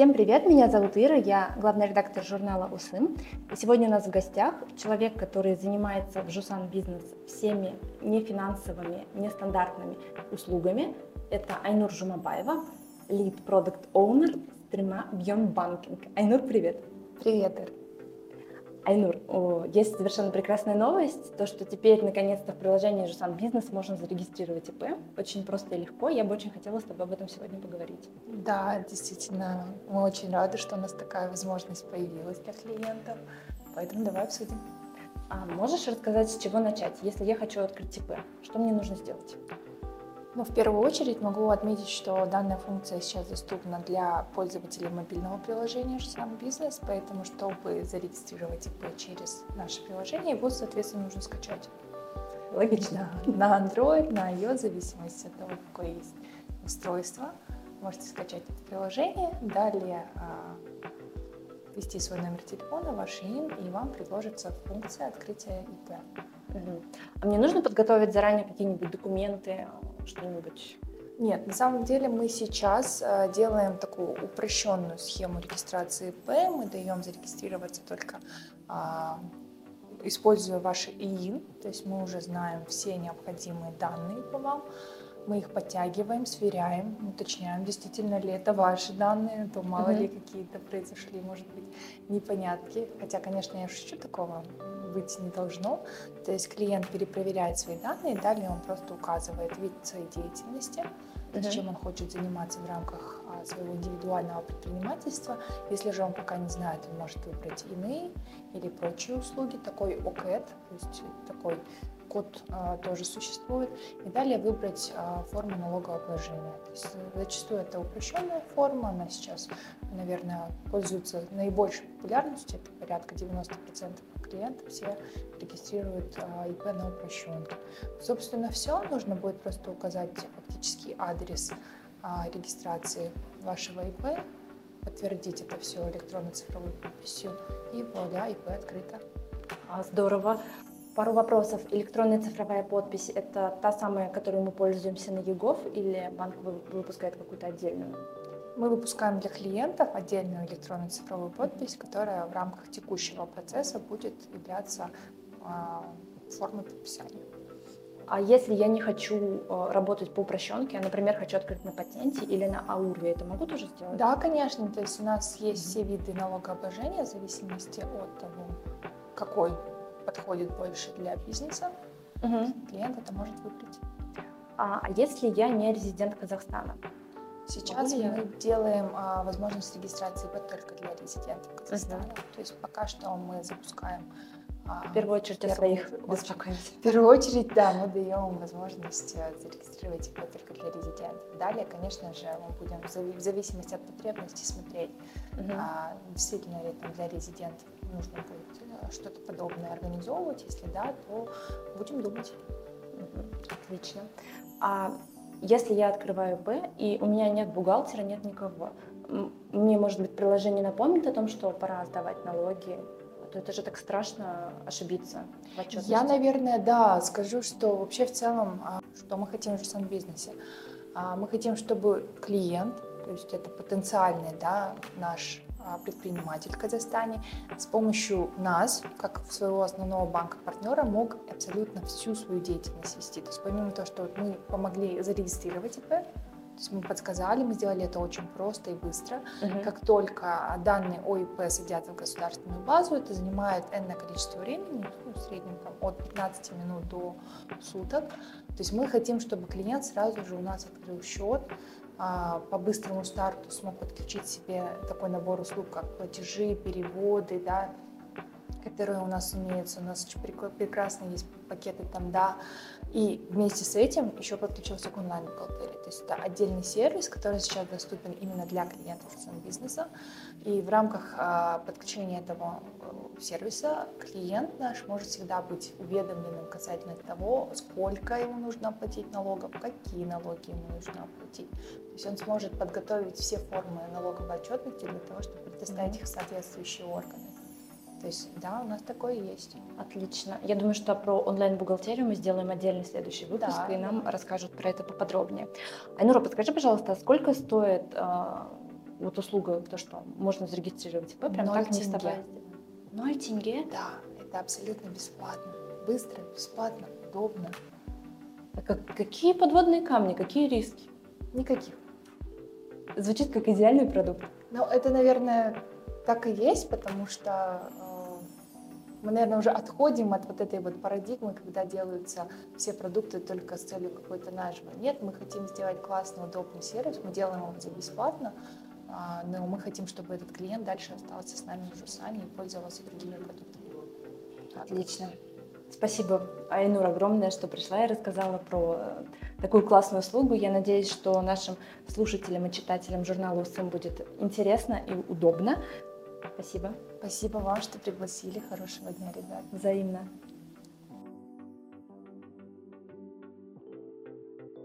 Всем привет, меня зовут Ира, я главный редактор журнала УСЫМ. И сегодня у нас в гостях человек, который занимается в Жусан Бизнес всеми нефинансовыми, нестандартными услугами. Это Айнур Жумабаева, Lead Product Owner стрима Beyond Banking. Айнур, привет. Привет, Ир. Айнур, есть совершенно прекрасная новость, то, что теперь наконец-то в приложении Жусан Бизнес можно зарегистрировать ИП. Очень просто и легко. Я бы очень хотела с тобой об этом сегодня поговорить. Да, действительно, мы очень рады, что у нас такая возможность появилась для клиентов. Поэтому давай обсудим. А можешь рассказать, с чего начать? Если я хочу открыть ИП, что мне нужно сделать? Ну, в первую очередь могу отметить, что данная функция сейчас доступна для пользователей мобильного приложения сам бизнес, поэтому, чтобы зарегистрировать ИП через наше приложение, его, соответственно, нужно скачать. Логично. На Android, на iOS, в зависимости от того, какое есть устройство. Можете скачать это приложение, далее а, ввести свой номер телефона, ваш имя, и вам предложится функция открытия ИП. Угу. А мне нужно подготовить заранее какие-нибудь документы, что-нибудь? Нет, на самом деле мы сейчас э, делаем такую упрощенную схему регистрации ИП. Мы даем зарегистрироваться только а, используя ваш ИИН, то есть мы уже знаем все необходимые данные по вам, мы их подтягиваем, сверяем, уточняем, действительно ли это ваши данные, то мало mm-hmm. ли какие-то произошли, может быть, непонятки. Хотя, конечно, я шучу, такого быть не должно. То есть клиент перепроверяет свои данные, далее он просто указывает вид своей деятельности, mm-hmm. чем он хочет заниматься в рамках а, своего индивидуального предпринимательства. Если же он пока не знает, он может выбрать иные или прочие услуги, такой ОКЭТ, то есть такой код а, тоже существует, и далее выбрать а, форму налогообложения. То есть э, зачастую это упрощенная форма, она сейчас, наверное, пользуется наибольшей популярностью, это порядка 90% клиентов все регистрируют а, ИП на упрощенке. Собственно, все, нужно будет просто указать фактически адрес а, регистрации вашего ИП, подтвердить это все электронной цифровой подписью, и вуаля, ИП открыто. А, здорово. Пару вопросов. Электронная цифровая подпись – это та самая, которой мы пользуемся на ЕГОВ, или банк выпускает какую-то отдельную? Мы выпускаем для клиентов отдельную электронную цифровую подпись, которая в рамках текущего процесса будет являться э, формой подписания. А если я не хочу э, работать по упрощенке, а, например, хочу открыть на патенте или на АУР, я это могу тоже сделать? Да, конечно. То есть у нас есть все виды налогообложения в зависимости от того, какой подходит больше для бизнеса, угу. клиент это может выбрать. А, а если я не резидент Казахстана? Сейчас мы я... делаем а, возможность регистрации только для резидентов Казахстана. Угу. То есть пока что мы запускаем в первую очередь о своих беспокоимся. В первую очередь, да, мы даем возможность э, зарегистрировать его только для резидентов. Далее, конечно же, мы будем в зависимости от потребностей смотреть, угу. а, действительно ли там для резидентов нужно будет э, что-то подобное организовывать. Если да, то будем думать. Угу. Отлично. А если я открываю П, и у меня нет бухгалтера, нет никого, мне, может быть, приложение напомнит о том, что пора сдавать налоги, то это же так страшно ошибиться в отчетности. Я, наверное, да, скажу, что вообще в целом, а, что мы хотим в самом бизнесе. А, мы хотим, чтобы клиент, то есть это потенциальный да, наш а, предприниматель Казахстане с помощью нас, как своего основного банка-партнера, мог абсолютно всю свою деятельность вести. То есть помимо того, что мы помогли зарегистрировать ИП, то есть мы подсказали, мы сделали это очень просто и быстро. Uh-huh. Как только данные ОИП садятся в государственную базу, это занимает энное количество времени, ну, в среднем там, от 15 минут до суток. То есть мы хотим, чтобы клиент сразу же у нас открыл счет, а, по быстрому старту смог подключить себе такой набор услуг, как платежи, переводы, да, которые у нас имеются. У нас прекрасно есть пакеты там, да. И вместе с этим еще подключился к онлайн-бухгалтерии. То есть это отдельный сервис, который сейчас доступен именно для клиентов бизнеса. И в рамках а, подключения этого сервиса клиент наш может всегда быть уведомленным касательно того, сколько ему нужно оплатить налогов, какие налоги ему нужно оплатить. То есть он сможет подготовить все формы налоговой отчетности для того, чтобы предоставить их соответствующие органы. То есть, да, у нас такое есть. Отлично. Я думаю, что про онлайн-бухгалтерию мы сделаем отдельный следующий выпуск, да, и нам расскажут про это поподробнее. Айнура, подскажи, пожалуйста, сколько стоит э, вот услуга, то, что можно зарегистрировать ИП, прям Ноль так не тенге. вставая. Ноль тенге? Да, это абсолютно бесплатно. Быстро, бесплатно, удобно. А как- какие подводные камни, какие риски? Никаких. Звучит как идеальный продукт. Ну, это, наверное, так и есть, потому что э, мы, наверное, уже отходим от вот этой вот парадигмы, когда делаются все продукты только с целью какой-то наживы. Нет, мы хотим сделать классный, удобный сервис, мы делаем его за бесплатно, а, но мы хотим, чтобы этот клиент дальше остался с нами в Жусане и пользовался другими продуктами. Отлично. Спасибо, Айнур, огромное, что пришла и рассказала про э, такую классную услугу. Я надеюсь, что нашим слушателям и читателям журнала УСИМ будет интересно и удобно. Спасибо. Спасибо вам, что пригласили. Хорошего дня, ребят. Взаимно.